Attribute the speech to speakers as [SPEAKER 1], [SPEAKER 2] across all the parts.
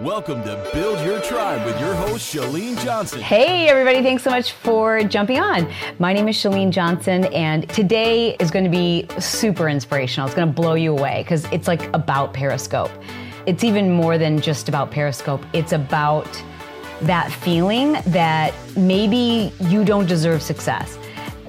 [SPEAKER 1] Welcome to Build Your Tribe with your host, Chalene Johnson.
[SPEAKER 2] Hey, everybody, thanks so much for jumping on. My name is Chalene Johnson, and today is going to be super inspirational. It's going to blow you away because it's like about Periscope. It's even more than just about Periscope, it's about that feeling that maybe you don't deserve success.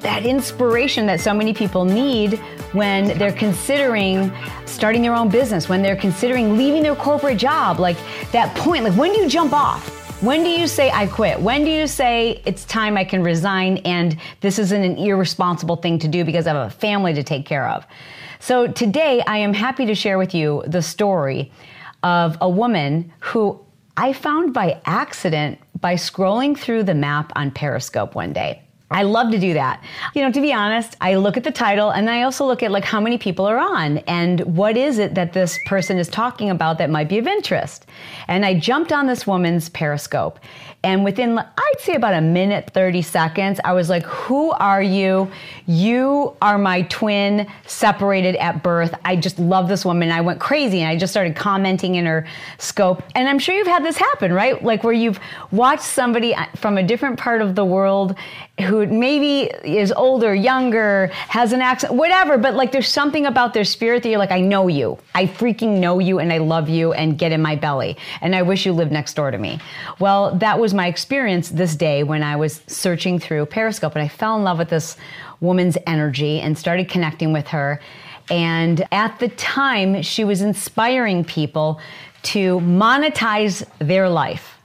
[SPEAKER 2] That inspiration that so many people need when they're considering starting their own business, when they're considering leaving their corporate job, like that point, like when do you jump off? When do you say I quit? When do you say it's time I can resign and this isn't an irresponsible thing to do because I have a family to take care of? So today I am happy to share with you the story of a woman who I found by accident by scrolling through the map on Periscope one day. I love to do that. You know, to be honest, I look at the title and I also look at like how many people are on and what is it that this person is talking about that might be of interest. And I jumped on this woman's Periscope and within, I'd say about a minute, 30 seconds, I was like, Who are you? You are my twin, separated at birth. I just love this woman. I went crazy and I just started commenting in her scope. And I'm sure you've had this happen, right? Like where you've watched somebody from a different part of the world who maybe is older, younger, has an accent, whatever, but like there's something about their spirit that you're like, I know you. I freaking know you and I love you and get in my belly. And I wish you lived next door to me. Well, that was my experience this day when I was searching through Periscope and I fell in love with this woman's energy and started connecting with her. And at the time, she was inspiring people to monetize their life.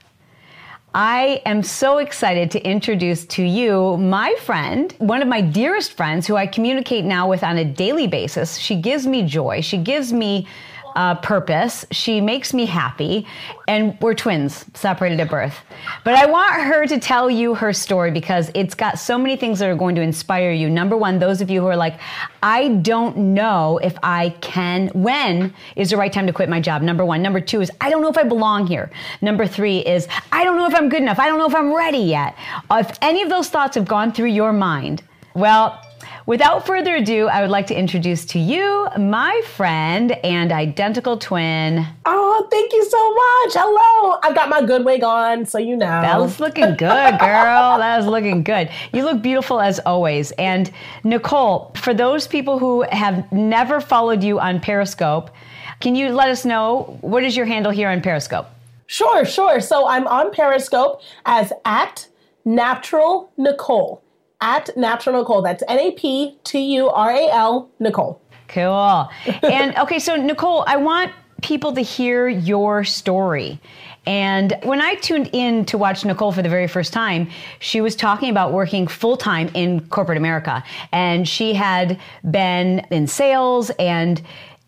[SPEAKER 2] I am so excited to introduce to you my friend, one of my dearest friends who I communicate now with on a daily basis. She gives me joy. She gives me uh, purpose. She makes me happy, and we're twins, separated at birth. But I want her to tell you her story because it's got so many things that are going to inspire you. Number one, those of you who are like, I don't know if I can, when is the right time to quit my job? Number one. Number two is, I don't know if I belong here. Number three is, I don't know if I'm good enough. I don't know if I'm ready yet. If any of those thoughts have gone through your mind, well, Without further ado, I would like to introduce to you my friend and identical twin.
[SPEAKER 3] Oh, thank you so much. Hello. I've got my good wig on, so you know.
[SPEAKER 2] That was looking good, girl. that was looking good. You look beautiful as always. And Nicole, for those people who have never followed you on Periscope, can you let us know what is your handle here on Periscope?
[SPEAKER 3] Sure, sure. So I'm on Periscope as at natural Nicole at Natural Nicole. That's N A P T U R A L Nicole.
[SPEAKER 2] Cool. and okay, so Nicole, I want people to hear your story. And when I tuned in to watch Nicole for the very first time, she was talking about working full time in corporate America. And she had been in sales and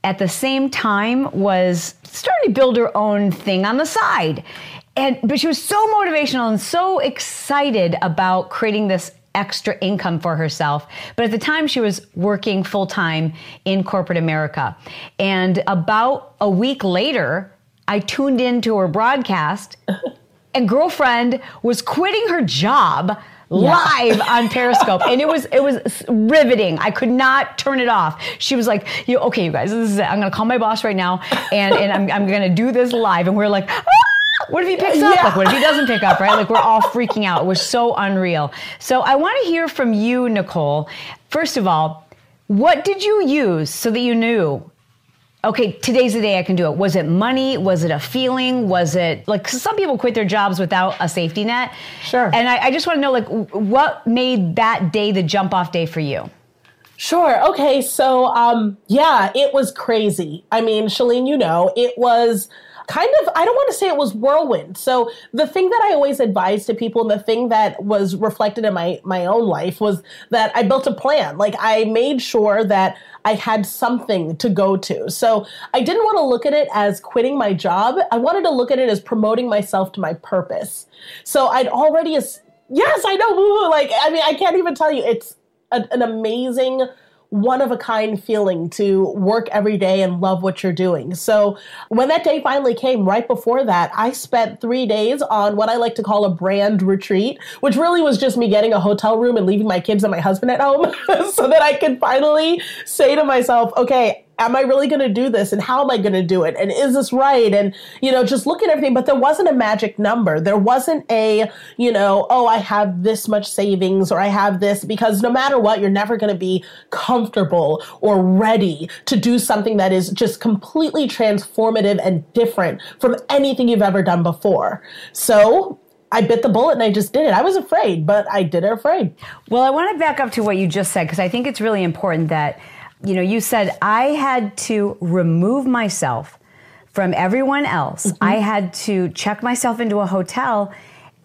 [SPEAKER 2] at the same time was starting to build her own thing on the side. And but she was so motivational and so excited about creating this extra income for herself. But at the time, she was working full time in corporate America. And about a week later, I tuned into her broadcast, and girlfriend was quitting her job live on Periscope, and it was it was riveting. I could not turn it off. She was like, "You okay, you guys? This is it. I'm gonna call my boss right now, and and I'm I'm gonna do this live." And we're like. Ah! What if he picks up? Yeah. Like, what if he doesn't pick up, right? Like, we're all freaking out. It was so unreal. So, I want to hear from you, Nicole. First of all, what did you use so that you knew okay, today's the day I can do it? Was it money? Was it a feeling? Was it like some people quit their jobs without a safety net?
[SPEAKER 3] Sure.
[SPEAKER 2] And I, I, just want to know, like, what made that day the jump off day for you?
[SPEAKER 3] Sure. Okay. So, um, yeah, it was crazy. I mean, Chalene, you know, it was kind of I don't want to say it was whirlwind. So the thing that I always advise to people and the thing that was reflected in my my own life was that I built a plan. Like I made sure that I had something to go to. So I didn't want to look at it as quitting my job. I wanted to look at it as promoting myself to my purpose. So I'd already yes, I know like I mean I can't even tell you it's an amazing one of a kind feeling to work every day and love what you're doing. So when that day finally came, right before that, I spent three days on what I like to call a brand retreat, which really was just me getting a hotel room and leaving my kids and my husband at home so that I could finally say to myself, okay, am I really going to do this? And how am I going to do it? And is this right? And, you know, just look at everything. But there wasn't a magic number. There wasn't a, you know, oh, I have this much savings or I have this, because no matter what, you're never going to be comfortable or ready to do something that is just completely transformative and different from anything you've ever done before. So I bit the bullet and I just did it. I was afraid, but I did it afraid.
[SPEAKER 2] Well, I want to back up to what you just said because I think it's really important that you know, you said I had to remove myself from everyone else. Mm-hmm. I had to check myself into a hotel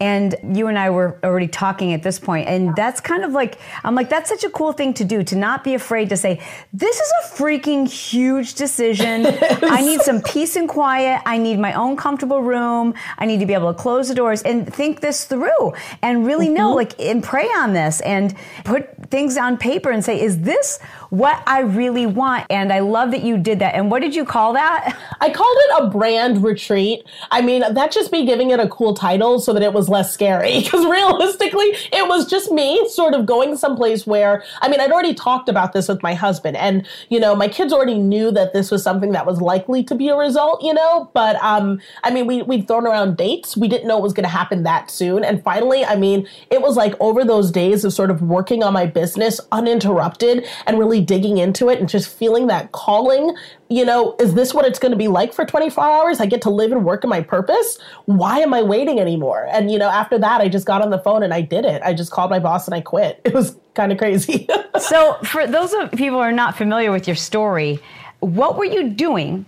[SPEAKER 2] and you and I were already talking at this point. and that's kind of like I'm like that's such a cool thing to do to not be afraid to say this is a freaking huge decision. I need some peace and quiet. I need my own comfortable room. I need to be able to close the doors and think this through and really mm-hmm. know like and pray on this and put things on paper and say is this what I really want? And I love that you did that. And what did you call that?
[SPEAKER 3] I called it a brand retreat. I mean, that just me giving it a cool title so that it was less scary because realistically, it was just me sort of going someplace where, I mean, I'd already talked about this with my husband and, you know, my kids already knew that this was something that was likely to be a result, you know, but, um, I mean, we, we'd thrown around dates. We didn't know it was going to happen that soon. And finally, I mean, it was like over those days of sort of working on my business uninterrupted and really digging into it and just feeling that calling you know, is this what it's going to be like for 24 hours? I get to live and work in my purpose. Why am I waiting anymore? And, you know, after that, I just got on the phone and I did it. I just called my boss and I quit. It was kind of crazy.
[SPEAKER 2] so, for those of people who are not familiar with your story, what were you doing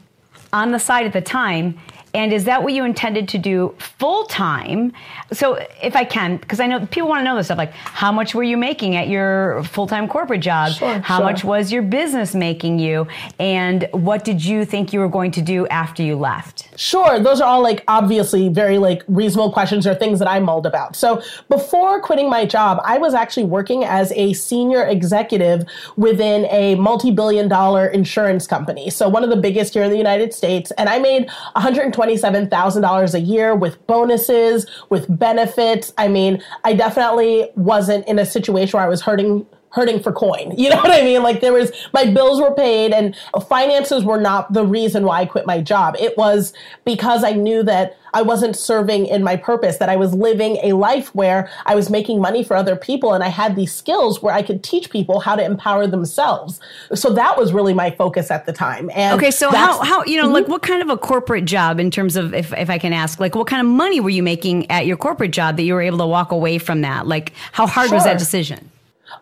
[SPEAKER 2] on the side at the time and is that what you intended to do full time? So, if I can, because I know people want to know this stuff like how much were you making at your full time corporate job? Sure, how sure. much was your business making you? And what did you think you were going to do after you left?
[SPEAKER 3] Sure. Those are all like obviously very like reasonable questions or things that I mulled about. So, before quitting my job, I was actually working as a senior executive within a multi billion dollar insurance company. So, one of the biggest here in the United States. And I made 120 $27,000 a year with bonuses, with benefits. I mean, I definitely wasn't in a situation where I was hurting hurting for coin. You know what I mean? Like there was my bills were paid and finances were not the reason why I quit my job. It was because I knew that I wasn't serving in my purpose, that I was living a life where I was making money for other people and I had these skills where I could teach people how to empower themselves. So that was really my focus at the time.
[SPEAKER 2] And Okay, so how how you know, mm-hmm. like what kind of a corporate job in terms of if if I can ask, like what kind of money were you making at your corporate job that you were able to walk away from that? Like how hard sure. was that decision?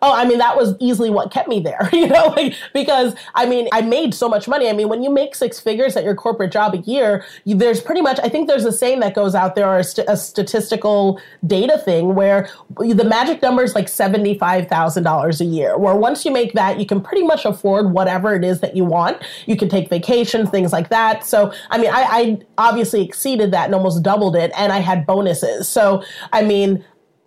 [SPEAKER 3] Oh, I mean, that was easily what kept me there, you know, like, because I mean, I made so much money. I mean, when you make six figures at your corporate job a year, you, there's pretty much, I think there's a saying that goes out there or a, st- a statistical data thing where the magic number is like $75,000 a year, where once you make that, you can pretty much afford whatever it is that you want. You can take vacations, things like that. So, I mean, I, I obviously exceeded that and almost doubled it, and I had bonuses. So, I mean,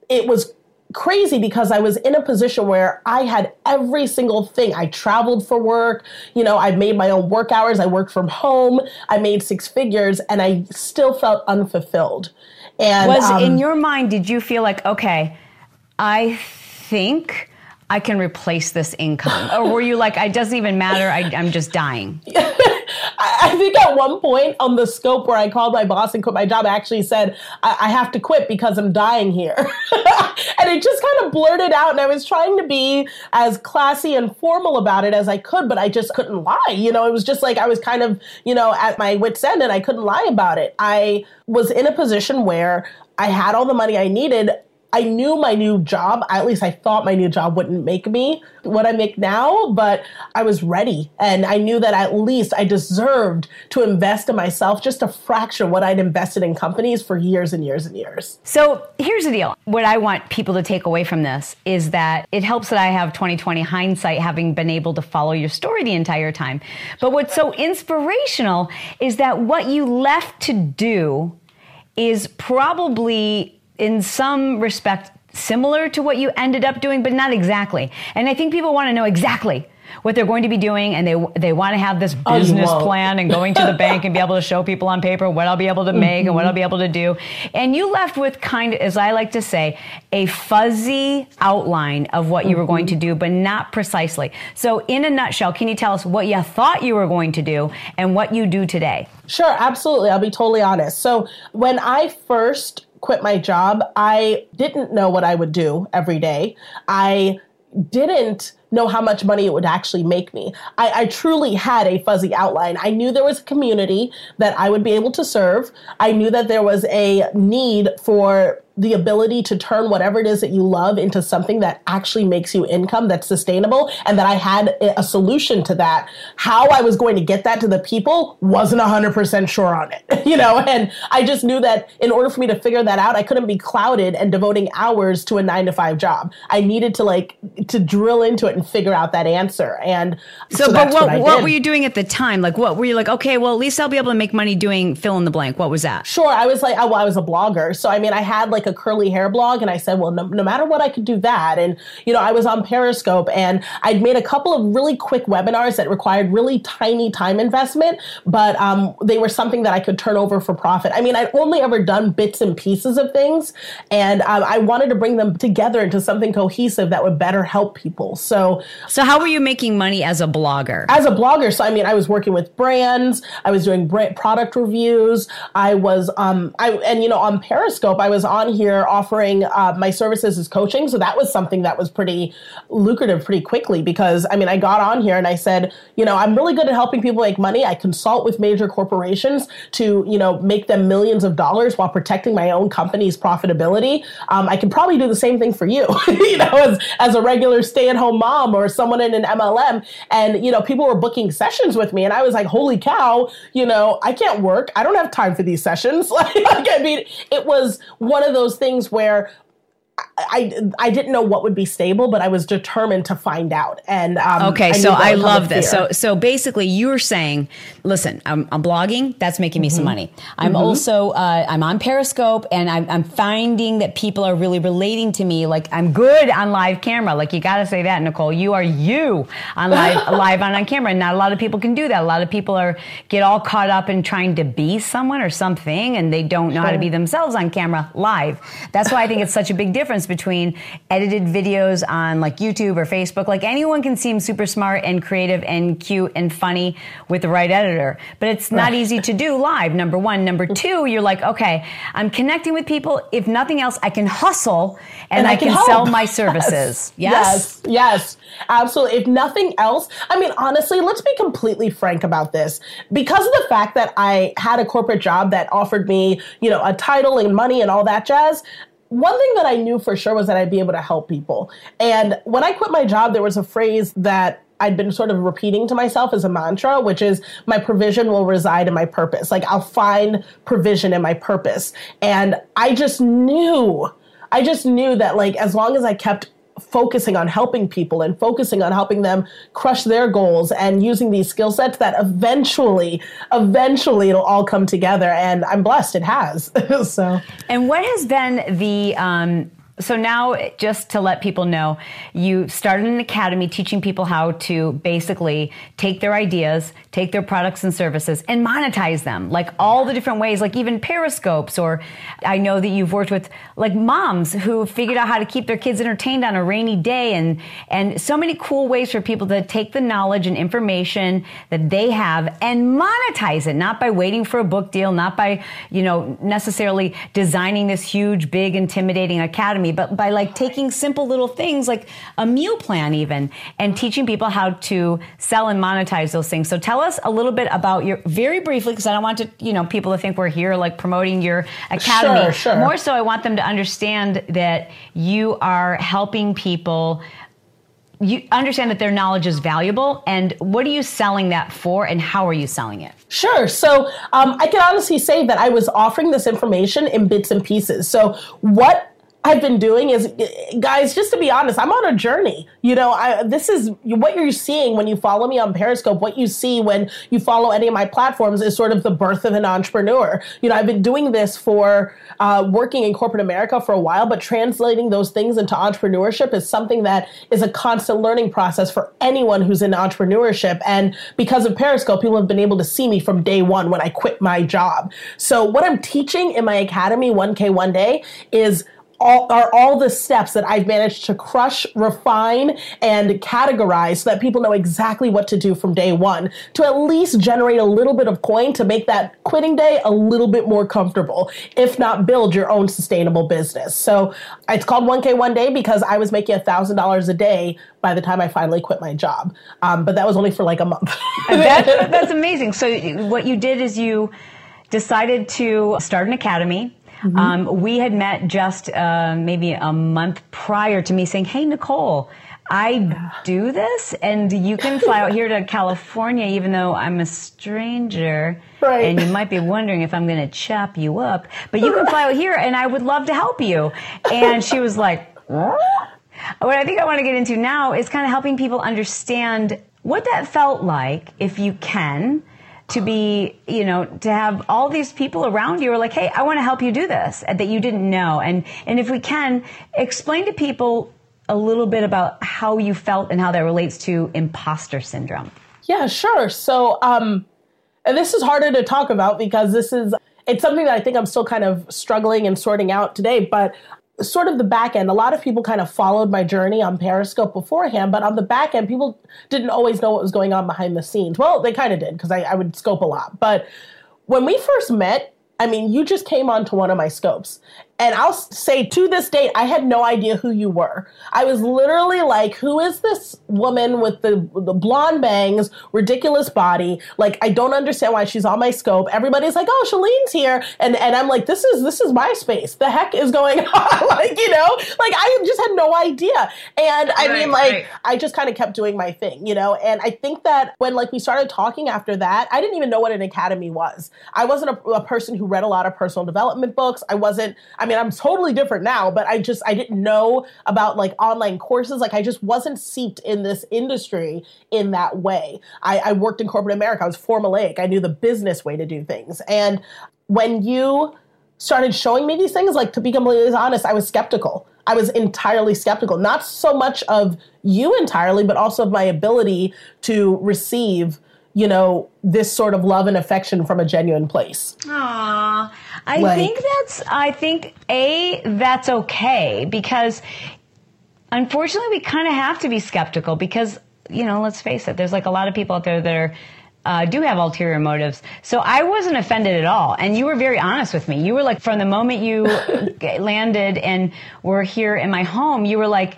[SPEAKER 3] it was crazy because I was in a position where I had every single thing. I traveled for work, you know, I made my own work hours, I worked from home, I made six figures, and I still felt unfulfilled.
[SPEAKER 2] And was um, in your mind, did you feel like, okay, I think I can replace this income? or were you like, it doesn't even matter, I, I'm just dying?
[SPEAKER 3] I think at one point on the scope where I called my boss and quit my job, I actually said, I, I have to quit because I'm dying here. and it just kind of blurted out. And I was trying to be as classy and formal about it as I could, but I just couldn't lie. You know, it was just like I was kind of, you know, at my wits' end and I couldn't lie about it. I was in a position where I had all the money I needed. I knew my new job, at least I thought my new job wouldn't make me what I make now, but I was ready. And I knew that at least I deserved to invest in myself just a fraction of what I'd invested in companies for years and years and years.
[SPEAKER 2] So here's the deal. What I want people to take away from this is that it helps that I have 2020 hindsight having been able to follow your story the entire time. But what's so inspirational is that what you left to do is probably in some respect similar to what you ended up doing, but not exactly. And I think people want to know exactly what they're going to be doing and they they want to have this business plan and going to the bank and be able to show people on paper what I'll be able to make and what I'll be able to do. And you left with kind of, as I like to say, a fuzzy outline of what you were going to do, but not precisely. So, in a nutshell, can you tell us what you thought you were going to do and what you do today?
[SPEAKER 3] Sure, absolutely. I'll be totally honest. So, when I first quit my job, I didn't know what I would do every day. I didn't know how much money it would actually make me. I, I, truly had a fuzzy outline. I knew there was a community that I would be able to serve. I knew that there was a need for the ability to turn whatever it is that you love into something that actually makes you income that's sustainable and that I had a solution to that. How I was going to get that to the people wasn't 100% sure on it, you know, and I just knew that in order for me to figure that out, I couldn't be clouded and devoting hours to a 9 to 5 job. I needed to like to drill into it and figure out that answer. And
[SPEAKER 2] so,
[SPEAKER 3] so
[SPEAKER 2] but what,
[SPEAKER 3] what,
[SPEAKER 2] what were you doing at the time? Like what were you like, okay, well at least I'll be able to make money doing fill in the blank. What was that?
[SPEAKER 3] Sure, I was like, well, I was a blogger. So I mean, I had like a curly hair blog and I said, well, no, no, matter what, I could do that. And, you know, I was on Periscope and I'd made a couple of really quick webinars that required really tiny time investment, but um, they were something that I could turn over for profit. I mean, I'd only ever done bits and pieces of things and um, I wanted to bring them together into something cohesive that would better help people. So,
[SPEAKER 2] so how were you making money as a blogger?
[SPEAKER 3] As a blogger, so I mean, I was working with brands, I was doing product reviews, I was, um, I, and you know, on Periscope, I was on here offering uh, my services as coaching. So that was something that was pretty lucrative pretty quickly because I mean, I got on here and I said, you know, I'm really good at helping people make money. I consult with major corporations to, you know, make them millions of dollars while protecting my own company's profitability. Um, I can probably do the same thing for you, you know, as, as a regular stay at home mom or someone in an MLM. And, you know, people were booking sessions with me and I was like, holy cow, you know, I can't work. I don't have time for these sessions. like, I mean, it was one of those things where I, I didn't know what would be stable, but I was determined to find out. And um,
[SPEAKER 2] okay, I so I love this. So so basically, you're saying, listen, I'm, I'm blogging. That's making me mm-hmm. some money. I'm mm-hmm. also uh, I'm on Periscope, and I'm, I'm finding that people are really relating to me. Like I'm good on live camera. Like you got to say that, Nicole. You are you on live live on on camera. And not a lot of people can do that. A lot of people are get all caught up in trying to be someone or something, and they don't know sure. how to be themselves on camera live. That's why I think it's such a big difference difference between edited videos on like YouTube or Facebook. Like anyone can seem super smart and creative and cute and funny with the right editor, but it's not easy to do live. Number one. Number mm. two, you're like, okay, I'm connecting with people. If nothing else, I can hustle and, and I, I, can, can sell my services.
[SPEAKER 3] Yes. yes. Yes. Yes. Absolutely. If nothing else, I mean, honestly, let's be completely frank about this. Because of the fact that I had a corporate job that offered me, you know, a title and money and all that jazz, one thing that I knew for sure was that I'd be able to help people. And when I quit my job, there was a phrase that I'd been sort of repeating to myself as a mantra, which is my provision will reside in my purpose. Like I'll find provision in my purpose. And I just knew, I just knew that like as long as I kept focusing on helping people and focusing on helping them crush their goals and using these skill sets that eventually eventually it'll all come together. And i'm blessed it has. So.
[SPEAKER 2] And what has been the um so now, just to let people know, you started an academy teaching people how to basically take their ideas, take their products and services, and monetize them. Like all the different ways, like even periscopes, or I know that you've worked with like moms who figured out how to keep their kids entertained on a rainy day, and and so many cool ways for people to take the knowledge and information that they have and monetize it, not by waiting for a book deal, not by you know necessarily designing this huge, big, intimidating academy but by like taking simple little things like a meal plan even and teaching people how to sell and monetize those things. So tell us a little bit about your very briefly because I don't want to, you know, people to think we're here like promoting your academy.
[SPEAKER 3] Sure, sure.
[SPEAKER 2] More so I want them to understand that you are helping people you understand that their knowledge is valuable and what are you selling that for and how are you selling it
[SPEAKER 3] sure so um, i can honestly say that i was offering this information in bits and pieces so what I've been doing is, guys, just to be honest, I'm on a journey. You know, I, this is what you're seeing when you follow me on Periscope. What you see when you follow any of my platforms is sort of the birth of an entrepreneur. You know, I've been doing this for uh, working in corporate America for a while, but translating those things into entrepreneurship is something that is a constant learning process for anyone who's in entrepreneurship. And because of Periscope, people have been able to see me from day one when I quit my job. So what I'm teaching in my academy, 1K One Day, is all, are all the steps that I've managed to crush, refine, and categorize so that people know exactly what to do from day one to at least generate a little bit of coin to make that quitting day a little bit more comfortable, if not build your own sustainable business. So it's called 1K One Day because I was making $1,000 a day by the time I finally quit my job. Um, but that was only for like a month.
[SPEAKER 2] that, that's amazing. So what you did is you decided to start an academy Mm-hmm. Um, we had met just uh, maybe a month prior to me saying, Hey, Nicole, I do this and you can fly out here to California even though I'm a stranger. Right. And you might be wondering if I'm going to chop you up, but you can fly out here and I would love to help you. And she was like, what? what I think I want to get into now is kind of helping people understand what that felt like, if you can, to be, you know, to have all these people around you are like, hey, I want to help you do this that you didn't know. And, and if we can, explain to people a little bit about how you felt and how that relates to imposter syndrome.
[SPEAKER 3] Yeah, sure. So, um, and this is harder to talk about because this is, it's something that I think I'm still kind of struggling and sorting out today. But sort of the back end, a lot of people kind of followed my journey on Periscope beforehand, but on the back end, people didn't always know what was going on behind the scenes. Well, they kind of did because I, I would scope a lot. But when we first met, I mean, you just came onto one of my scopes. And I'll say to this date, I had no idea who you were. I was literally like, who is this woman with the, the blonde bangs, ridiculous body? Like, I don't understand why she's on my scope. Everybody's like, oh, Chalene's here. And, and I'm like, this is, this is my space. The heck is going on? like, you know, like I just had no idea. And I right, mean, like, right. I just kind of kept doing my thing, you know? And I think that when like we started talking after that, I didn't even know what an academy was. I wasn't a, a person who read a lot of personal development books. I wasn't, I mean, I'm totally different now, but I just I didn't know about like online courses. Like I just wasn't seeped in this industry in that way. I, I worked in corporate America. I was formulaic. I knew the business way to do things. And when you started showing me these things, like to be completely honest, I was skeptical. I was entirely skeptical, not so much of you entirely, but also of my ability to receive you know, this sort of love and affection from a genuine place.
[SPEAKER 2] Aww. I like, think that's, I think, A, that's okay because unfortunately we kind of have to be skeptical because, you know, let's face it, there's like a lot of people out there that are, uh, do have ulterior motives. So I wasn't offended at all. And you were very honest with me. You were like, from the moment you landed and were here in my home, you were like,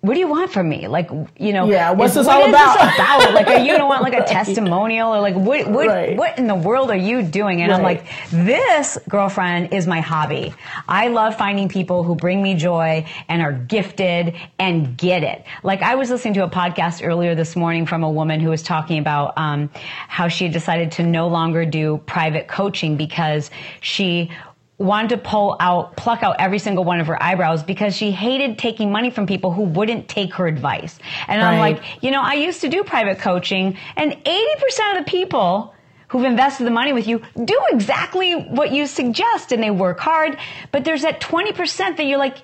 [SPEAKER 2] what do you want from me? Like, you know,
[SPEAKER 3] yeah, what's is, this all about?
[SPEAKER 2] This about? Like, are you gonna want like a testimonial or like what what right. what in the world are you doing? And right. I'm like, this girlfriend is my hobby. I love finding people who bring me joy and are gifted and get it. Like I was listening to a podcast earlier this morning from a woman who was talking about um, how she decided to no longer do private coaching because she wanted to pull out, pluck out every single one of her eyebrows because she hated taking money from people who wouldn't take her advice. And right. I'm like, you know, I used to do private coaching and 80% of the people who've invested the money with you do exactly what you suggest and they work hard. But there's that 20% that you're like,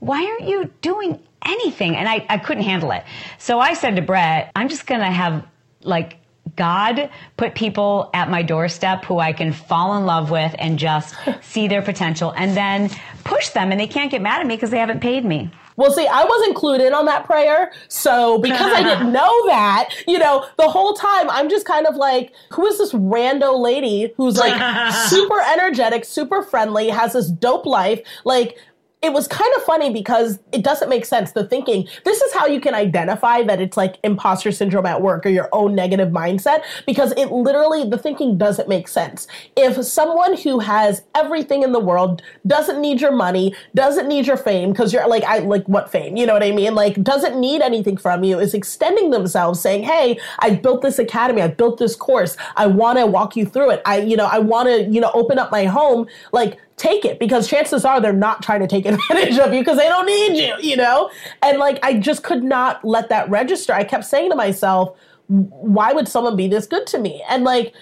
[SPEAKER 2] why aren't you doing anything? And I, I couldn't handle it. So I said to Brett, I'm just going to have like God put people at my doorstep who I can fall in love with and just see their potential and then push them and they can't get mad at me because they haven't paid me.
[SPEAKER 3] Well, see, I was included on that prayer. So because I didn't know that, you know, the whole time I'm just kind of like, who is this rando lady who's like super energetic, super friendly, has this dope life? Like, it was kind of funny because it doesn't make sense. The thinking, this is how you can identify that it's like imposter syndrome at work or your own negative mindset because it literally, the thinking doesn't make sense. If someone who has everything in the world doesn't need your money, doesn't need your fame, because you're like, I like what fame? You know what I mean? Like, doesn't need anything from you, is extending themselves saying, Hey, I built this academy, I built this course, I want to walk you through it. I, you know, I want to, you know, open up my home. Like, take it because chances are they're not trying to take advantage of you because they don't need you, you know? And like, I just could not let that register. I kept saying to myself, why would someone be this good to me? And like,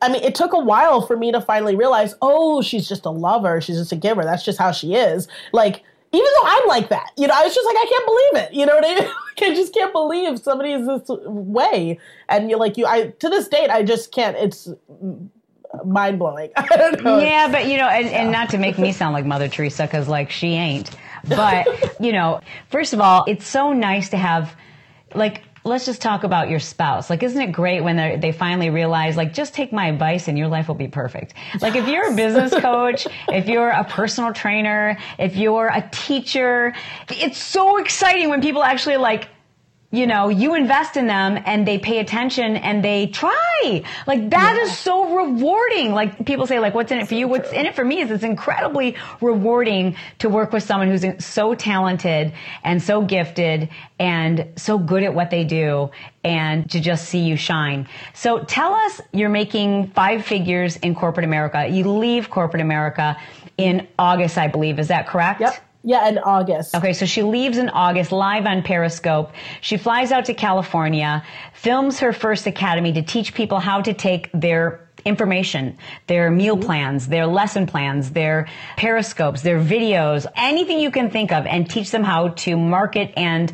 [SPEAKER 3] I mean, it took a while for me to finally realize, oh, she's just a lover. She's just a giver. That's just how she is. Like, even though I'm like that, you know, I was just like, I can't believe it. You know what I mean? I just can't believe somebody is this way. And you're like, you, I, to this date, I just can't, it's mind blowing.
[SPEAKER 2] Yeah, but you know, and, and not to make me sound like Mother Teresa, because like she ain't. But, you know, first of all, it's so nice to have, like, let's just talk about your spouse. Like, isn't it great when they finally realize, like, just take my advice and your life will be perfect? Like, if you're a business coach, if you're a personal trainer, if you're a teacher, it's so exciting when people actually like, you know, you invest in them and they pay attention and they try. Like that yeah. is so rewarding. Like people say, like, what's in it for you? What's in it for me is it's incredibly rewarding to work with someone who's so talented and so gifted and so good at what they do and to just see you shine. So tell us you're making five figures in corporate America. You leave corporate America in August, I believe. Is that correct?
[SPEAKER 3] Yep. Yeah, in August.
[SPEAKER 2] Okay, so she leaves in August live on Periscope. She flies out to California, films her first academy to teach people how to take their information, their meal mm-hmm. plans, their lesson plans, their periscopes, their videos, anything you can think of and teach them how to market and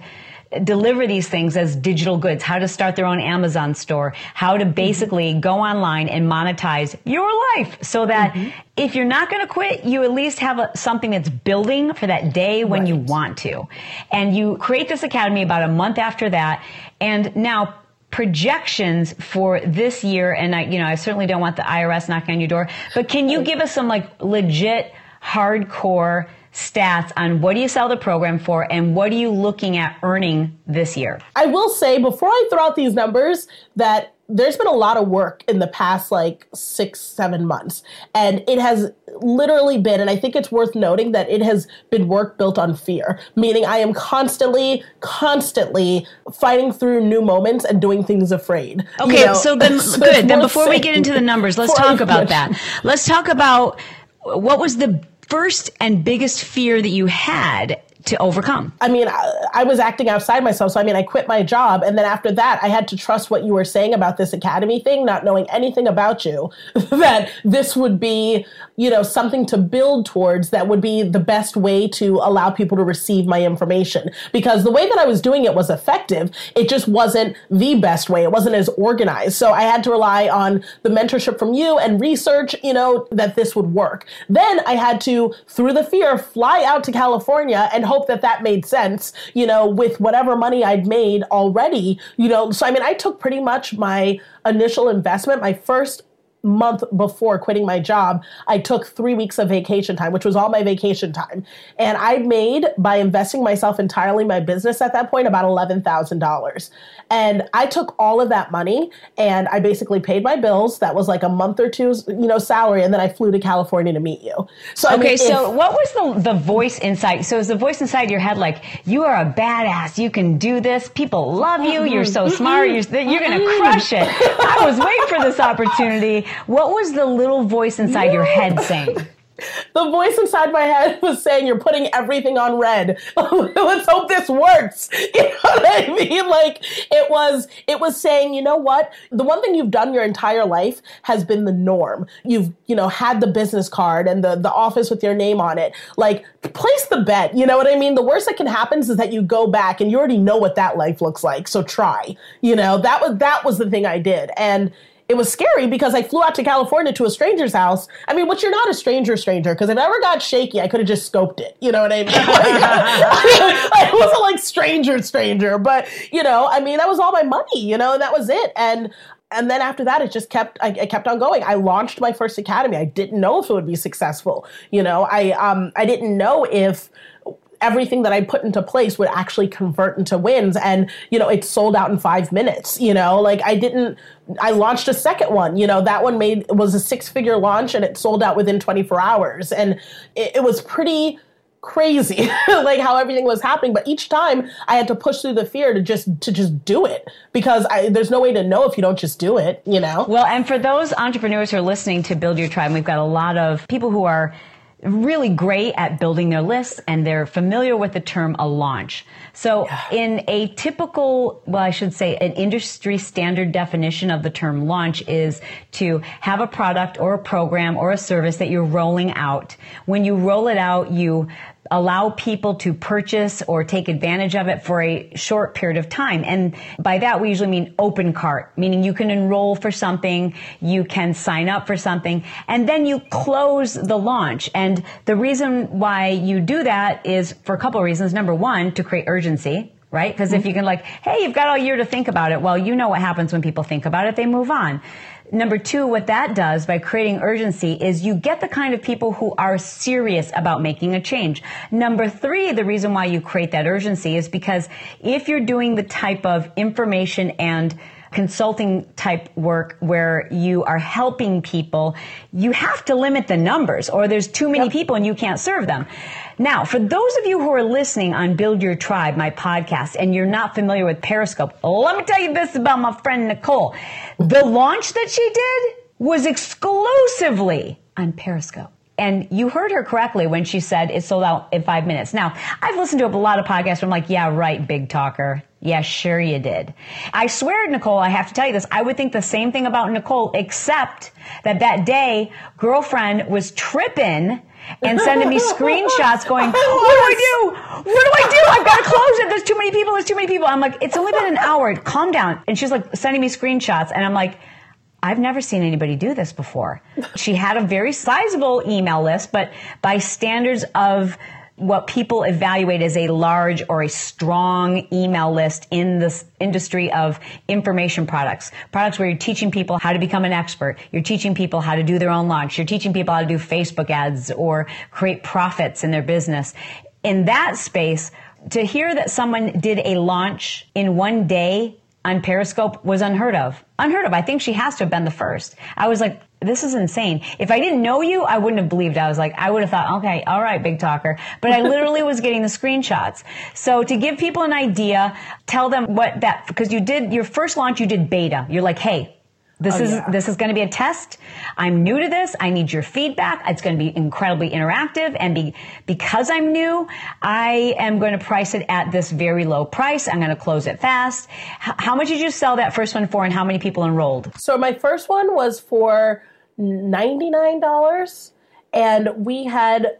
[SPEAKER 2] deliver these things as digital goods, how to start their own Amazon store, how to basically mm-hmm. go online and monetize your life so that mm-hmm. if you're not going to quit, you at least have a, something that's building for that day when right. you want to. And you create this academy about a month after that. And now projections for this year, and I, you know, I certainly don't want the IRS knocking on your door, but can you give us some like legit hardcore stats on what do you sell the program for and what are you looking at earning this year?
[SPEAKER 3] I will say before I throw out these numbers that there's been a lot of work in the past like six, seven months. And it has literally been, and I think it's worth noting that it has been work built on fear, meaning I am constantly, constantly fighting through new moments and doing things afraid.
[SPEAKER 2] Okay, you know? so then so good. Then before we get into the numbers, let's talk about that. Let's talk about what was the first and biggest fear that you had to overcome?
[SPEAKER 3] I mean, I, I, was acting outside myself. So, I mean, I quit my job. And then after that, I had to trust what you were saying about this academy thing, not knowing anything about you, that this would be, you know, something to build towards that would be the best way to allow people to receive my information. Because the way that I was doing it was effective. It just wasn't the best way. It wasn't as organized. So I had to rely on the mentorship from you and research, you know, that this would work. Then I had to, through the fear, fly out to California and hope hope that that made sense, you know, with whatever money I'd made already, you know. So, I mean, I took pretty much my initial investment, my first month before quitting my job, I took three weeks of vacation time, which was all my vacation time. And I made, by investing myself entirely in my business at that point, about $11,000. And I took all of that money and I basically paid my bills. That was like a month or two's, you know, salary. And then I flew to California to meet you.
[SPEAKER 2] So, okay. I mean, so if, what was the, the voice inside? So is the voice inside your head like, you are a badass. You can do this. People love you. You're so mm-hmm. smart. You're, you're going to mm-hmm. crush it. I was waiting for this opportunity. What was the little voice inside your head saying?
[SPEAKER 3] the voice inside my head was saying, You're putting everything on red. Let's hope this works. You know what I mean? Like it was it was saying, you know what? The one thing you've done your entire life has been the norm. You've, you know, had the business card and the, the office with your name on it. Like, place the bet. You know what I mean? The worst that can happen is that you go back and you already know what that life looks like. So try. You know, that was that was the thing I did. And it was scary because I flew out to California to a stranger's house. I mean, which you're not a stranger stranger because if I ever got shaky, I could have just scoped it. You know what I mean? Like, I wasn't like stranger stranger, but you know, I mean, that was all my money, you know, and that was it. And and then after that, it just kept I, I, kept on going. I launched my first academy. I didn't know if it would be successful. You know, I um I didn't know if everything that I put into place would actually convert into wins. And, you know, it sold out in five minutes, you know, like I didn't, I launched a second one, you know, that one made, was a six figure launch and it sold out within 24 hours. And it, it was pretty, crazy like how everything was happening but each time i had to push through the fear to just to just do it because I, there's no way to know if you don't just do it you know
[SPEAKER 2] well and for those entrepreneurs who are listening to build your tribe we've got a lot of people who are really great at building their lists and they're familiar with the term a launch. So yeah. in a typical, well, I should say an industry standard definition of the term launch is to have a product or a program or a service that you're rolling out. When you roll it out, you allow people to purchase or take advantage of it for a short period of time. And by that, we usually mean open cart, meaning you can enroll for something, you can sign up for something, and then you close the launch. And the reason why you do that is for a couple of reasons. Number one, to create urgency right? Because if mm-hmm. you can like, hey, you've got all year to think about it. Well, you know what happens when people think about it. They move on. Number two, what that does by creating urgency is you get the kind of people who are serious about making a change. Number three, the reason why you create that urgency is because if you're doing the type of information and consulting type work where you are helping people, you have to limit the numbers or there's too many yep. people and you can't serve them. Now, for those of you who are listening on Build Your Tribe, my podcast, and you're not familiar with Periscope, let me tell you this about my friend Nicole. The launch that she did was exclusively on Periscope. And you heard her correctly when she said it sold out in five minutes. Now, I've listened to a lot of podcasts where I'm like, yeah, right, big talker. Yeah, sure you did. I swear, Nicole, I have to tell you this. I would think the same thing about Nicole, except that that day, girlfriend was tripping and sending me screenshots going, what do I do? What do I do? I've got to close it. There's too many people. There's too many people. I'm like, it's only been an hour. Calm down. And she's like sending me screenshots. And I'm like, I've never seen anybody do this before. She had a very sizable email list, but by standards of what people evaluate as a large or a strong email list in this industry of information products. Products where you're teaching people how to become an expert. You're teaching people how to do their own launch. You're teaching people how to do Facebook ads or create profits in their business. In that space, to hear that someone did a launch in one day on Periscope was unheard of. Unheard of. I think she has to have been the first. I was like, this is insane. If I didn't know you, I wouldn't have believed. I was like, I would have thought, okay, all right, big talker. But I literally was getting the screenshots. So to give people an idea, tell them what that, because you did, your first launch, you did beta. You're like, hey, this oh, is yeah. this is going to be a test. I'm new to this. I need your feedback. It's going to be incredibly interactive, and be, because I'm new, I am going to price it at this very low price. I'm going to close it fast. H- how much did you sell that first one for, and how many people enrolled?
[SPEAKER 3] So my first one was for ninety nine dollars, and we had,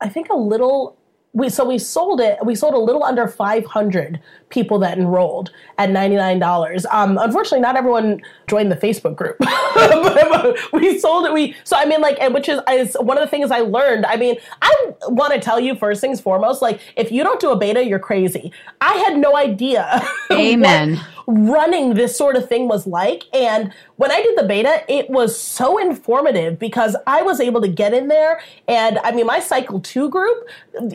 [SPEAKER 3] I think, a little we so we sold it we sold a little under 500 people that enrolled at $99 um, unfortunately not everyone joined the facebook group. We sold it we so i mean like which is, is one of the things i learned i mean i want to tell you first things foremost like if you don't do a beta you're crazy. I had no idea
[SPEAKER 2] amen
[SPEAKER 3] running this sort of thing was like. And when I did the beta, it was so informative because I was able to get in there. And I mean, my cycle two group,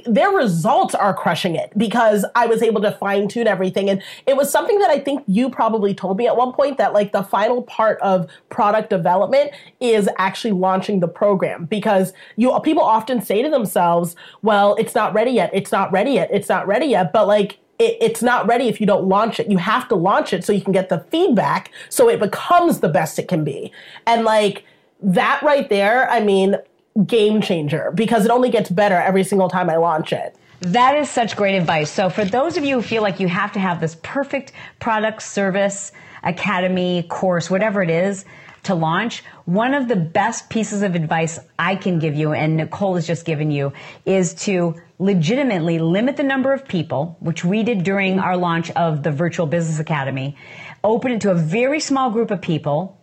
[SPEAKER 3] their results are crushing it because I was able to fine tune everything. And it was something that I think you probably told me at one point that like the final part of product development is actually launching the program because you people often say to themselves, well, it's not ready yet. It's not ready yet. It's not ready yet. But like, it, it's not ready if you don't launch it. You have to launch it so you can get the feedback so it becomes the best it can be. And like that right there, I mean, game changer because it only gets better every single time I launch it.
[SPEAKER 2] That is such great advice. So for those of you who feel like you have to have this perfect product, service, academy, course, whatever it is, to launch, one of the best pieces of advice I can give you, and Nicole has just given you, is to legitimately limit the number of people, which we did during our launch of the Virtual Business Academy, open it to a very small group of people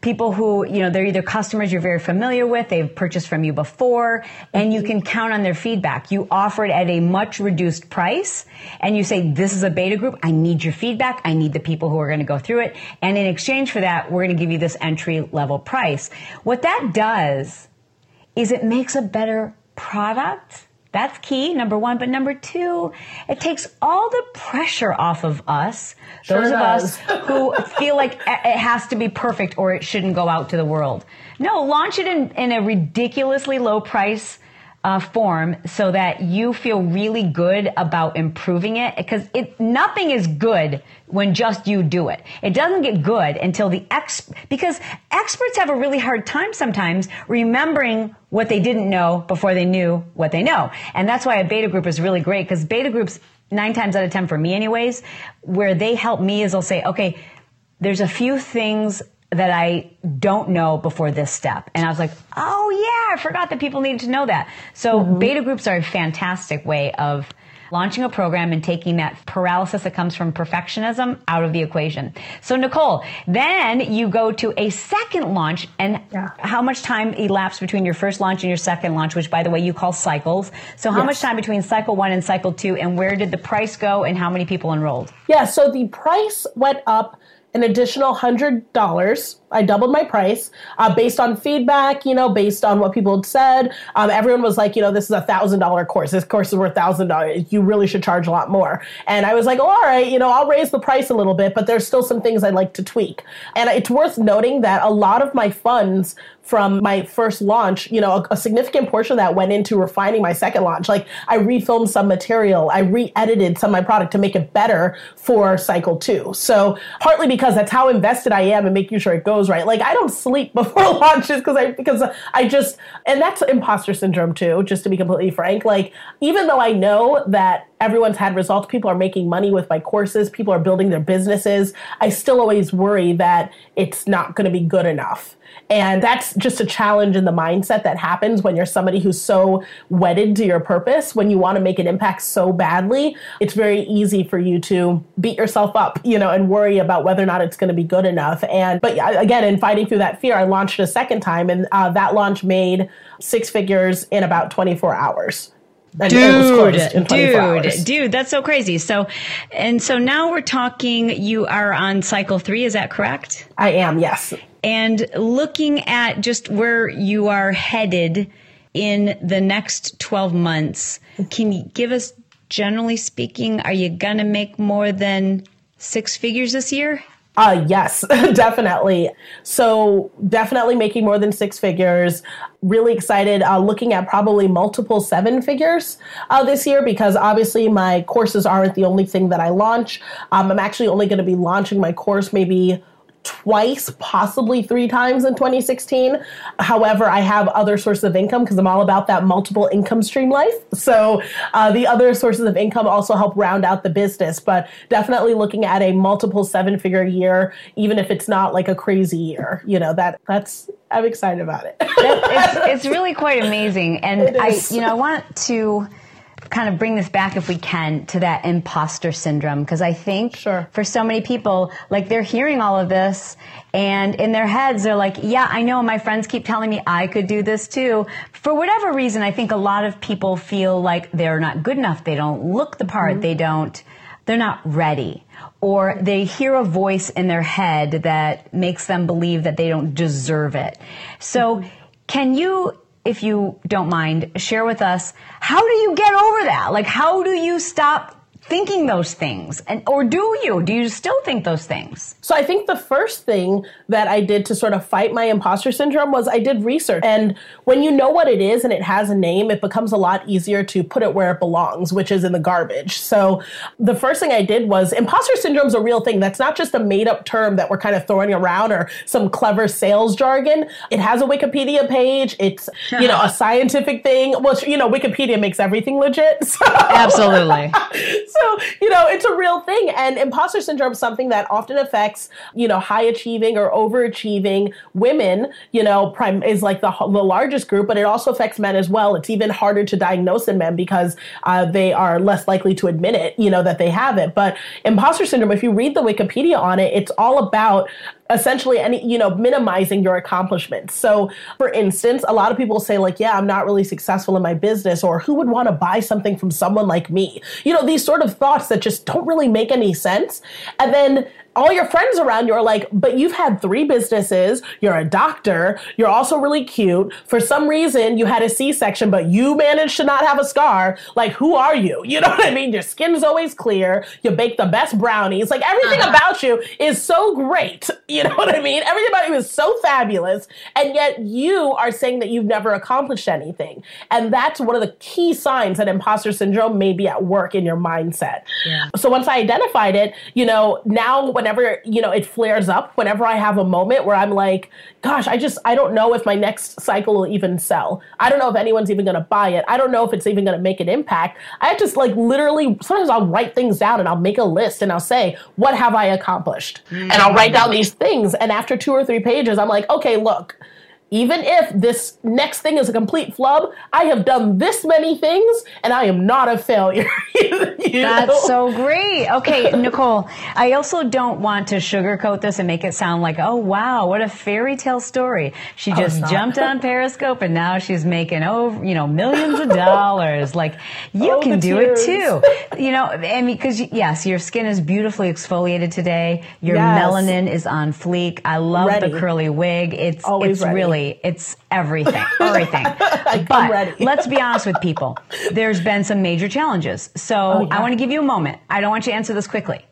[SPEAKER 2] people who, you know, they're either customers you're very familiar with, they've purchased from you before, and you can count on their feedback. You offer it at a much reduced price, and you say, this is a beta group, I need your feedback, I need the people who are going to go through it, and in exchange for that, we're going to give you this entry level price. What that does is it makes a better product that's key, number one. But number two, it takes all the pressure off of us, sure those does. of us who feel like it has to be perfect or it shouldn't go out to the world. No, launch it in, in a ridiculously low price uh, form so that you feel really good about improving it because it nothing is good when just you do it. It doesn't get good until the ex because experts have a really hard time sometimes remembering what they didn't know before they knew what they know. And that's why a beta group is really great because beta groups nine times out of ten for me anyways, where they help me is they'll say, okay, there's a few things that I don't know before this step. And I was like, oh yeah, I forgot that people needed to know that. So mm-hmm. beta groups are a fantastic way of launching a program and taking that paralysis that comes from perfectionism out of the equation. So Nicole, then you go to a second launch and yeah. how much time elapsed between your first launch and your second launch, which by the way, you call cycles. So how yes. much time between cycle one and cycle two and where did the price go and how many people enrolled?
[SPEAKER 3] Yeah, so the price went up an additional hundred dollars. I doubled my price uh, based on feedback, you know, based on what people had said. Um, everyone was like, you know, this is a thousand dollar course. This course is worth thousand dollars. You really should charge a lot more. And I was like, oh, all right, you know, I'll raise the price a little bit, but there's still some things I'd like to tweak. And it's worth noting that a lot of my funds from my first launch, you know, a, a, significant portion of that went into refining my second launch. Like I refilmed some material, I re-edited some of my product to make it better for cycle two. So partly because that's how invested I am in making sure it goes right. Like I don't sleep before launches because I because I just and that's imposter syndrome too, just to be completely frank. Like even though I know that everyone's had results, people are making money with my courses, people are building their businesses, I still always worry that it's not going to be good enough. And that's just a challenge in the mindset that happens when you're somebody who's so wedded to your purpose. When you want to make an impact so badly, it's very easy for you to beat yourself up, you know, and worry about whether or not it's going to be good enough. And, but again, in fighting through that fear, I launched a second time and uh, that launch made six figures in about 24 hours.
[SPEAKER 2] And dude, dude, dude, that's so crazy. So, and so now we're talking, you are on cycle three, is that correct?
[SPEAKER 3] I am, yes
[SPEAKER 2] and looking at just where you are headed in the next 12 months, can you give us, generally speaking, are you going to make more than six figures this year?
[SPEAKER 3] Uh, yes, definitely. So, definitely making more than six figures. Really excited, uh, looking at probably multiple seven figures uh, this year because obviously my courses aren't the only thing that I launch. Um, I'm actually only going to be launching my course maybe twice, possibly three times in 2016. However, I have other sources of income because I'm all about that multiple income stream life. So uh, the other sources of income also help round out the business, but definitely looking at a multiple seven figure year, even if it's not like a crazy year, you know, that that's, I'm excited about it.
[SPEAKER 2] it's, it's really quite amazing. And I, you know, I want to, kind of bring this back if we can to that imposter syndrome because I think sure. for so many people like they're hearing all of this and in their heads they're like yeah I know my friends keep telling me I could do this too. For whatever reason I think a lot of people feel like they're not good enough. They don't look the part. Mm-hmm. they don't they're not ready. Or they hear a voice in their head that makes them believe that they don't deserve it. So can you if you don't mind, share with us how do you get over that? Like, how do you stop thinking those things and or do you? Do you still think those things?
[SPEAKER 3] So i think the first thing that i did to sort of fight my imposter syndrome was i did research. And when you know what it is and it has a name it becomes a lot easier to put it where it belongs which is in the garbage. So the first thing i did was imposter syndrome is a real thing. That's not just a made up term that we're kind of throwing around or some clever sales jargon. It has a wikipedia page. It's you know a scientific thing. Well you know wikipedia makes everything legit.
[SPEAKER 2] So. absolutely.
[SPEAKER 3] so, you know, it's a real thing. And imposter syndrome is something that often affects, you know, high achieving or overachieving women, you know, prime is like the, the largest group, but it also affects men as well. It's even harder to diagnose in men because uh, they are less likely to admit it, you know, that they have it. But imposter syndrome, if you read the Wikipedia on it, it's all about essentially any you know minimizing your accomplishments. So for instance a lot of people say like yeah i'm not really successful in my business or who would want to buy something from someone like me? You know these sort of thoughts that just don't really make any sense. And then all your friends around you are like, but you've had three businesses, you're a doctor, you're also really cute. For some reason, you had a C section, but you managed to not have a scar. Like, who are you? You know what I mean? Your skin's always clear, you bake the best brownies. Like, everything uh-huh. about you is so great. You know what I mean? Everything about you is so fabulous. And yet, you are saying that you've never accomplished anything. And that's one of the key signs that imposter syndrome may be at work in your mindset. Yeah. So, once I identified it, you know, now whenever, you know, it flares up, whenever I have a moment where I'm like, gosh, I just, I don't know if my next cycle will even sell. I don't know if anyone's even going to buy it. I don't know if it's even going to make an impact. I just like literally, sometimes I'll write things down and I'll make a list and I'll say, what have I accomplished? Mm-hmm. And I'll write down these things. And after two or three pages, I'm like, okay, look, even if this next thing is a complete flub, I have done this many things and I am not a failure.
[SPEAKER 2] That's know? so great. Okay, Nicole, I also don't want to sugarcoat this and make it sound like, oh, wow, what a fairy tale story. She oh, just oh, jumped on Periscope and now she's making over, you know, millions of dollars. like, you oh, can do tears. it too. You know, I mean, because yes, your skin is beautifully exfoliated today. Your yes. melanin is on fleek. I love ready. the curly wig. It's, Always it's ready. really it's everything, everything. but let's be honest with people. There's been some major challenges. So oh, yeah. I want to give you a moment. I don't want you to answer this quickly.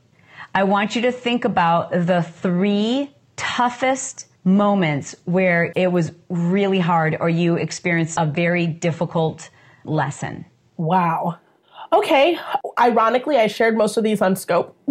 [SPEAKER 2] I want you to think about the three toughest moments where it was really hard or you experienced a very difficult lesson.
[SPEAKER 3] Wow. Okay. Ironically, I shared most of these on Scope.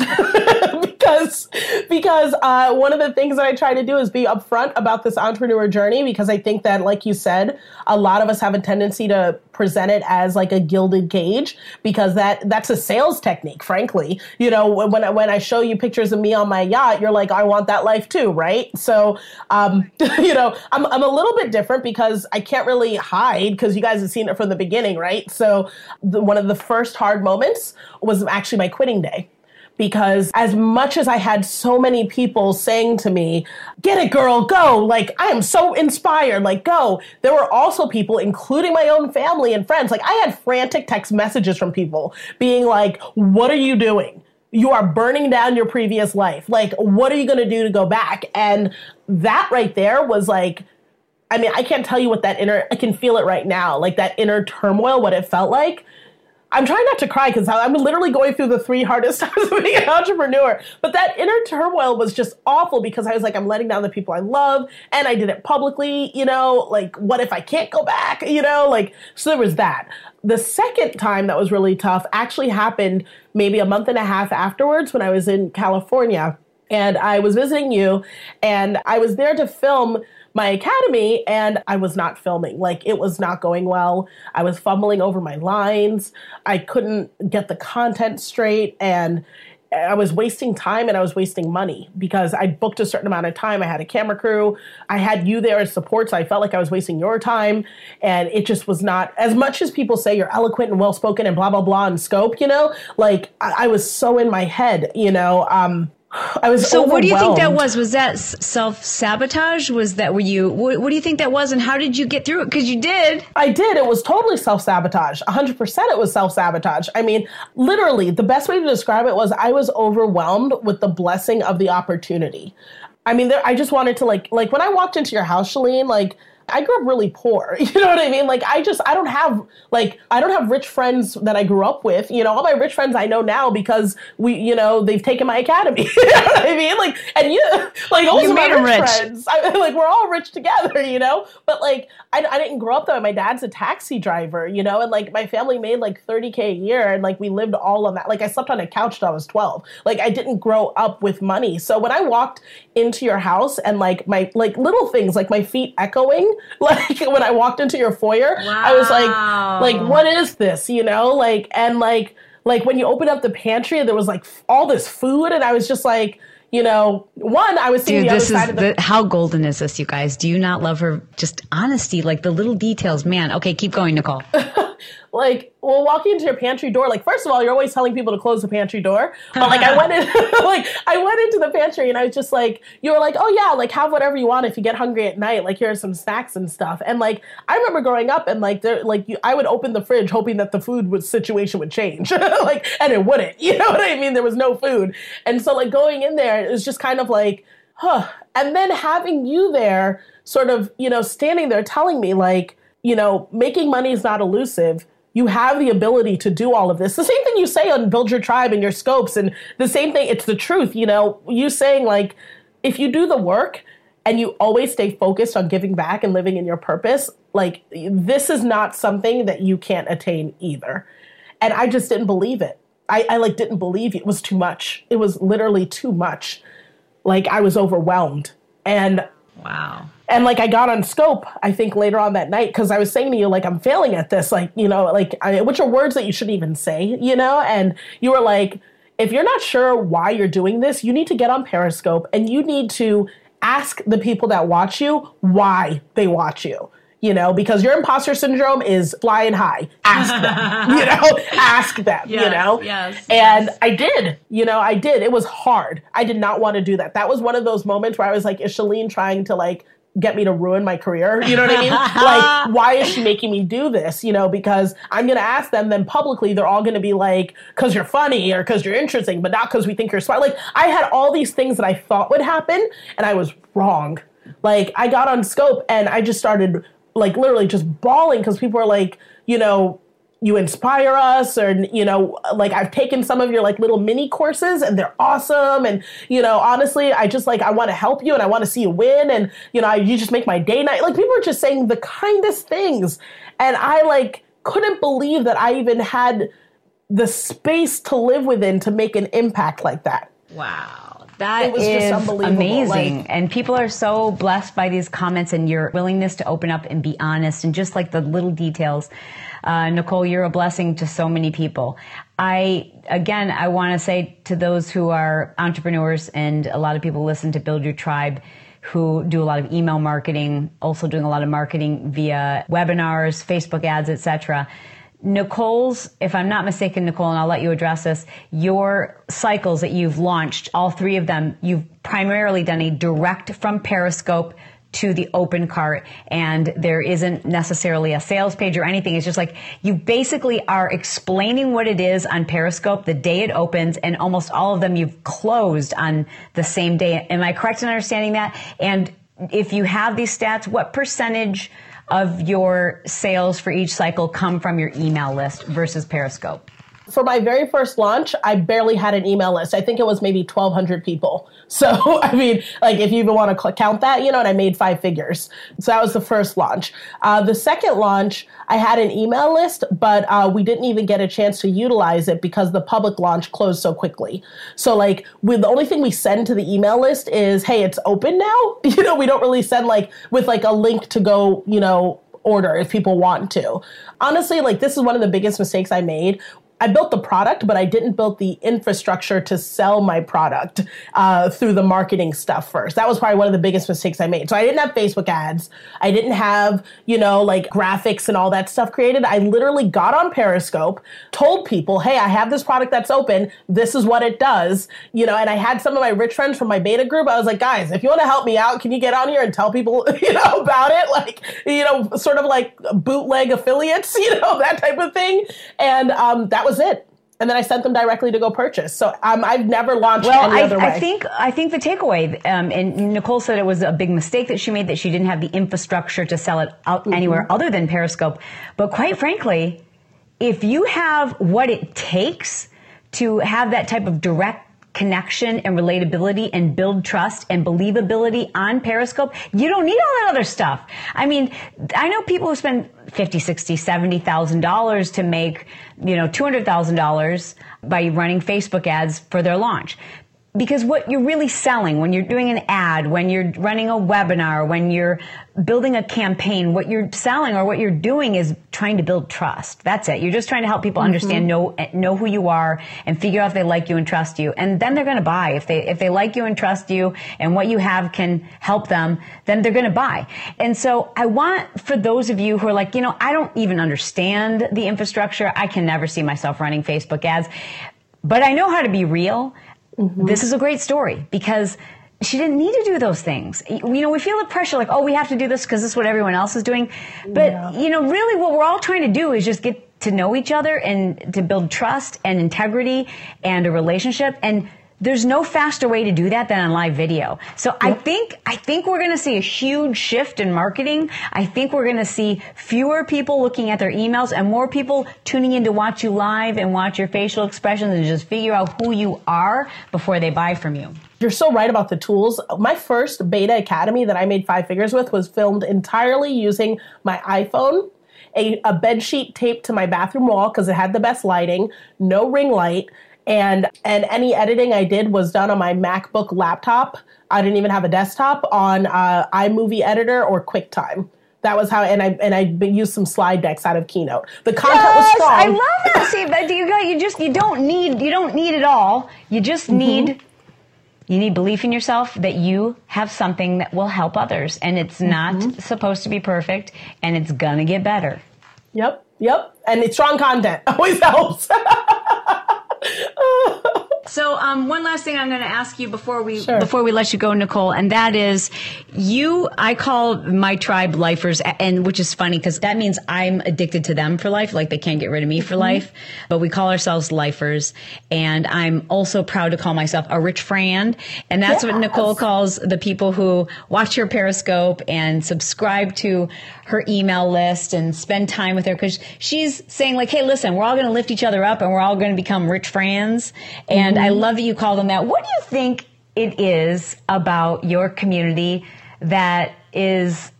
[SPEAKER 3] because because uh, one of the things that I try to do is be upfront about this entrepreneur journey because I think that, like you said, a lot of us have a tendency to present it as like a gilded cage because that that's a sales technique. Frankly, you know, when when I show you pictures of me on my yacht, you're like, I want that life too, right? So, um, you know, I'm I'm a little bit different because I can't really hide because you guys have seen it from the beginning, right? So, the, one of the first hard moments was actually my quitting day because as much as I had so many people saying to me, get it, girl, go, like, I am so inspired, like, go, there were also people, including my own family and friends, like, I had frantic text messages from people being like, what are you doing? You are burning down your previous life. Like, what are you going to do to go back? And that right there was like, I mean, I can't tell you what that inner, I can feel it right now, like that inner turmoil, what it felt like I'm trying not to cry because I'm literally going through the three hardest times of being an entrepreneur. But that inner turmoil was just awful because I was like, I'm letting down the people I love, and I did it publicly. You know, like, what if I can't go back? You know, like, so there was that. The second time that was really tough actually happened maybe a month and a half afterwards when I was in California and I was visiting you, and I was there to film my academy and I was not filming. Like it was not going well. I was fumbling over my lines. I couldn't get the content straight and I was wasting time and I was wasting money because I booked a certain amount of time. I had a camera crew. I had you there as support, so I felt like I was wasting your time. And it just was not as much as people say you're eloquent and well spoken and blah blah blah and scope, you know, like I, I was so in my head, you know. Um, I was
[SPEAKER 2] so. What do you think that was? Was that self sabotage? Was that were you? What, what, do you think that was? And how did you get through it? Because you did.
[SPEAKER 3] I did. It was totally self sabotage. hundred percent. It was self sabotage. I mean, literally, the best way to describe it was I was overwhelmed with the blessing of the opportunity. I mean, there, I just wanted to like like when I walked into your house, Chalene, like I grew up really poor. You know what I mean? Like I just I don't have like I don't have rich friends that I grew up with. You know, all my rich friends I know now because we, you know, they've taken my academy. you know what I mean? Like and you like all you my rich, rich, friends. I, like we're all rich together, you know? But like I, I didn't grow up though. My dad's a taxi driver, you know, and like my family made like 30k a year and like we lived all on that. Like I slept on a couch till I was 12. Like I didn't grow up with money. So when I walked into your house and like my like little things like my feet echoing like when I walked into your foyer, wow. I was like, like, what is this? You know, like, and like, like when you open up the pantry, there was like all this food, and I was just like, you know, one, I was seeing Dude, the this other side of the,
[SPEAKER 2] the. How golden is this, you guys? Do you not love her? Just honesty, like the little details, man. Okay, keep going, Nicole.
[SPEAKER 3] like well walking into your pantry door like first of all you're always telling people to close the pantry door. But like i uh-huh. went in like i went into the pantry and i was just like you were like oh yeah like have whatever you want if you get hungry at night. Like here's some snacks and stuff. And like i remember growing up and like there like you, i would open the fridge hoping that the food was, situation would change. Like and it wouldn't. You know what i mean? There was no food. And so like going in there it was just kind of like huh. And then having you there sort of you know standing there telling me like you know, making money is not elusive. You have the ability to do all of this. The same thing you say on Build Your Tribe and your scopes, and the same thing, it's the truth. You know, you saying, like, if you do the work and you always stay focused on giving back and living in your purpose, like, this is not something that you can't attain either. And I just didn't believe it. I, I like didn't believe it. it was too much. It was literally too much. Like I was overwhelmed. And
[SPEAKER 2] wow
[SPEAKER 3] and like I got on scope, I think later on that night, because I was saying to you, like, I'm failing at this, like, you know, like, I, which are words that you shouldn't even say, you know? And you were like, if you're not sure why you're doing this, you need to get on Periscope and you need to ask the people that watch you why they watch you. You know, because your imposter syndrome is flying high. Ask them, you know, ask them, yes, you know?
[SPEAKER 2] Yes.
[SPEAKER 3] And
[SPEAKER 2] yes.
[SPEAKER 3] I did, you know, I did. It was hard. I did not want to do that. That was one of those moments where I was like, is Chalene trying to like get me to ruin my career. You know what I mean? like, why is she making me do this? You know, because I'm going to ask them, then publicly, they're all going to be like, because you're funny or because you're interesting, but not because we think you're smart. Like, I had all these things that I thought would happen, and I was wrong. Like, I got on scope and I just started, like, literally just bawling because people are like, you know, you inspire us or you know like i've taken some of your like little mini courses and they're awesome and you know honestly i just like i want to help you and i want to see you win and you know I, you just make my day night. Like people are just saying the kindest things and i like couldn't believe that i even had the space to live within to make an impact like that.
[SPEAKER 2] Wow. That is amazing. Like, and people are so blessed by these comments and your willingness to open up and be honest and just like the little details uh, Nicole, you're a blessing to so many people. I, again, I want to say to those who are entrepreneurs and a lot of people listen to Build Your Tribe who do a lot of email marketing, also doing a lot of marketing via webinars, Facebook ads, etc. Nicole's, if I'm not mistaken, Nicole, and I'll let you address this, your cycles that you've launched, all three of them, you've primarily done a direct from Periscope to the open cart and there isn't necessarily a sales page or anything. It's just like you basically are explaining what it is on Periscope the day it opens and almost all of them you've closed on the same day. Am I correct in understanding that? And if you have these stats, what percentage of your sales for each cycle come from your email list versus Periscope?
[SPEAKER 3] For my very first launch, I barely had an email list. I think it was maybe 1,200 people. So, I mean, like if you even want to count that, you know, and I made five figures. So that was the first launch. Uh, the second launch, I had an email list, but uh, we didn't even get a chance to utilize it because the public launch closed so quickly. So, like, we, the only thing we send to the email list is, hey, it's open now. You know, we don't really send like with like a link to go, you know, order if people want to. Honestly, like this is one of the biggest mistakes I made I built the product, but I didn't build the infrastructure to sell my product uh, through the marketing stuff first. That was probably one of the biggest mistakes I made. So I didn't have Facebook ads. I didn't have, you know, like graphics and all that stuff created. I literally got on Periscope, told people, hey, I have this product that's open. This is what it does. You know, and I had some of my rich friends from my beta group. I was like, guys, if you want to help me out, can you get on here and tell people, you know, about it? Like, you know, sort of like bootleg affiliates, you know, that type of thing. And um, that was it and then I sent them directly to go purchase. So um, I've never launched well, any
[SPEAKER 2] I,
[SPEAKER 3] other way.
[SPEAKER 2] I think I think the takeaway, um, and Nicole said it was a big mistake that she made that she didn't have the infrastructure to sell it out mm-hmm. anywhere other than Periscope. But quite frankly, if you have what it takes to have that type of direct connection and relatability and build trust and believability on Periscope, you don't need all that other stuff. I mean, I know people who spend 50, 60, 70,000 dollars to make, you know, $200,000 by running Facebook ads for their launch because what you're really selling when you're doing an ad, when you're running a webinar, when you're building a campaign, what you're selling or what you're doing is trying to build trust. That's it. You're just trying to help people mm-hmm. understand, know, know who you are and figure out if they like you and trust you. And then they're going to buy. If they, if they like you and trust you and what you have can help them, then they're going to buy. And so I want for those of you who are like, you know, I don't even understand the infrastructure. I can never see myself running Facebook ads, but I know how to be real. Mm-hmm. This is a great story because she didn't need to do those things. You know, we feel the pressure like, oh, we have to do this because this is what everyone else is doing. But, yeah. you know, really what we're all trying to do is just get to know each other and to build trust and integrity and a relationship. And there's no faster way to do that than on live video. So yep. I think, I think we're going to see a huge shift in marketing. I think we're going to see fewer people looking at their emails and more people tuning in to watch you live and watch your facial expressions and just figure out who you are before they buy from you.
[SPEAKER 3] You're so right about the tools. My first beta academy that I made five figures with was filmed entirely using my iPhone, a, a bed sheet taped to my bathroom wall because it had the best lighting, no ring light, and and any editing I did was done on my MacBook laptop. I didn't even have a desktop on uh, iMovie Editor or QuickTime. That was how, and I and I used some slide decks out of Keynote. The content yes, was strong.
[SPEAKER 2] I love that. See, that you got you just you don't need you don't need it all. You just mm-hmm. need you need belief in yourself that you have something that will help others. And it's not mm-hmm. supposed to be perfect and it's to get better.
[SPEAKER 3] Yep. Yep. And it's strong content always helps.
[SPEAKER 2] So, um, one last thing I'm going to ask you before we sure. before we let you go, Nicole, and that is, you. I call my tribe lifers, and which is funny because that means I'm addicted to them for life. Like they can't get rid of me for mm-hmm. life, but we call ourselves lifers. And I'm also proud to call myself a rich friend, and that's yes. what Nicole calls the people who watch her Periscope and subscribe to her email list and spend time with her because she's saying like, hey, listen, we're all going to lift each other up and we're all going to become rich friends. And mm-hmm. I love that you call them that. What do you think it is about your community that is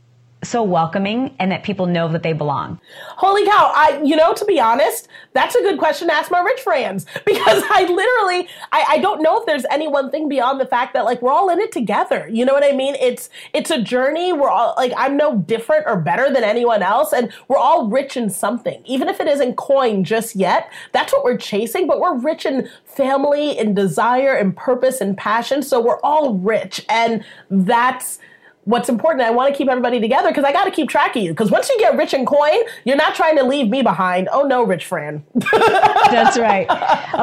[SPEAKER 2] so welcoming and that people know that they belong?
[SPEAKER 3] Holy cow. I, you know, to be honest, that's a good question to ask my rich friends because I literally, I, I don't know if there's any one thing beyond the fact that like we're all in it together. You know what I mean? It's, it's a journey. We're all like, I'm no different or better than anyone else. And we're all rich in something, even if it isn't coin just yet. That's what we're chasing, but we're rich in family and desire and purpose and passion. So we're all rich. And that's, what's important. I want to keep everybody together because I got to keep track of you. Because once you get rich in coin, you're not trying to leave me behind. Oh no, rich Fran.
[SPEAKER 2] That's right.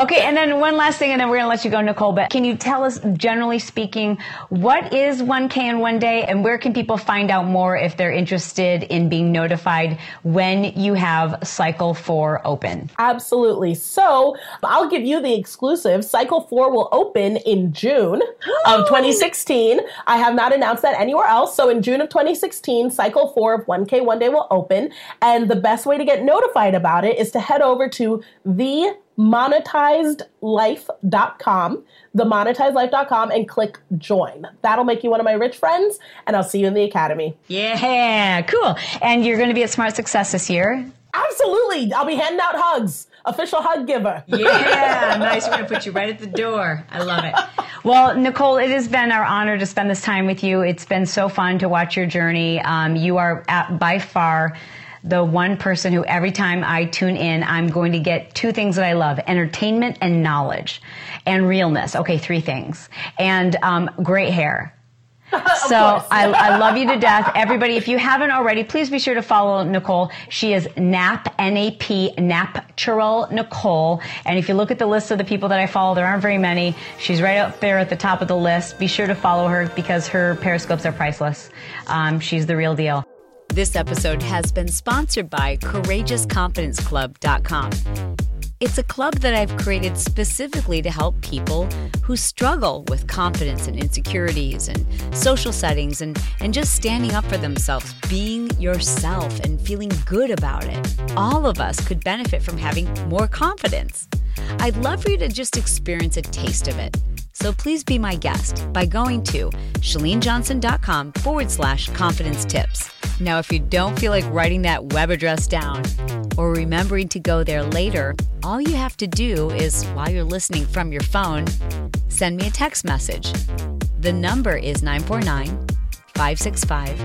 [SPEAKER 2] Okay, and then one last thing, and then we're gonna let you go, Nicole. But can you tell us, generally speaking, what is 1K in one day, and where can people find out more if they're interested in being notified when you have Cycle Four open?
[SPEAKER 3] Absolutely. So I'll give you the exclusive. Cycle Four will open in June of 2016. I have not announced that anywhere else else. So in June of 2016, cycle four of 1K One Day will open. And the best way to get notified about it is to head over to the monetizedlife.com, themonetizedlife.com, and click join. That'll make you one of my rich friends, and I'll see you in the academy.
[SPEAKER 2] Yeah, cool. And you're going to be at Smart Success this year?
[SPEAKER 3] Absolutely. I'll be handing out hugs official hug giver.
[SPEAKER 2] yeah, nice. We're going to put you right at the door. I love it. Well, Nicole, it has been our honor to spend this time with you. It's been so fun to watch your journey. Um, you are at, by far the one person who every time I tune in, I'm going to get two things that I love entertainment and knowledge and realness. Okay, three things. And um, great hair. so I, I, love you to death. Everybody, if you haven't already, please be sure to follow Nicole. She is NAP, N-A-P, Nap Natural Nicole. And if you look at the list of the people that I follow, there aren't very many. She's right up there at the top of the list. Be sure to follow her because her periscopes are priceless. Um, she's the real deal.
[SPEAKER 4] This episode has been sponsored by CourageousConfidenceClub.com. It's a club that I've created specifically to help people who struggle with confidence and insecurities and social settings and, and just standing up for themselves, being yourself and feeling good about it. All of us could benefit from having more confidence. I'd love for you to just experience a taste of it. So please be my guest by going to chalenejohnson.com forward slash confidence tips. Now, if you don't feel like writing that web address down or remembering to go there later, all you have to do is, while you're listening from your phone,
[SPEAKER 2] send me a text message. The number is 949 565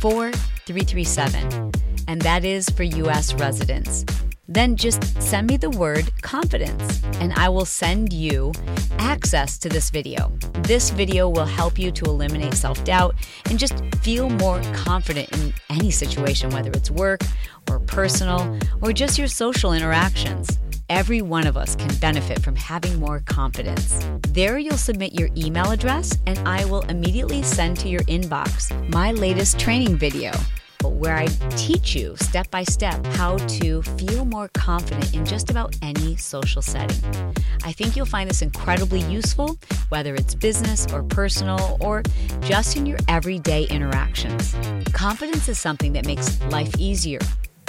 [SPEAKER 2] 4337, and that is for U.S. residents. Then just send me the word confidence, and I will send you access to this video. This video will help you to eliminate self doubt and just feel more confident in any situation, whether it's work or personal or just your social interactions. Every one of us can benefit from having more confidence. There, you'll submit your email address, and I will immediately send to your inbox my latest training video where I teach you step by step how to feel more confident in just about any social setting. I think you'll find this incredibly useful, whether it's business or personal or just in your everyday interactions. Confidence is something that makes life easier.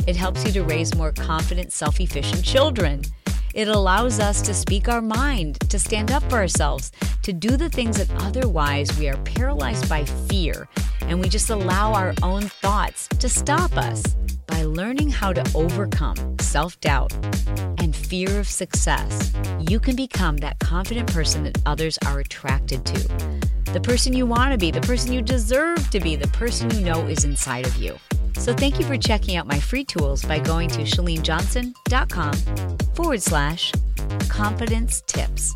[SPEAKER 2] It helps you to raise more confident, self efficient children. It allows us to speak our mind, to stand up for ourselves, to do the things that otherwise we are paralyzed by fear, and we just allow our own thoughts to stop us. By learning how to overcome self doubt and fear of success, you can become that confident person that others are attracted to. The person you want to be, the person you deserve to be, the person you know is inside of you. So thank you for checking out my free tools by going to chalenejohnson.com forward slash confidence tips.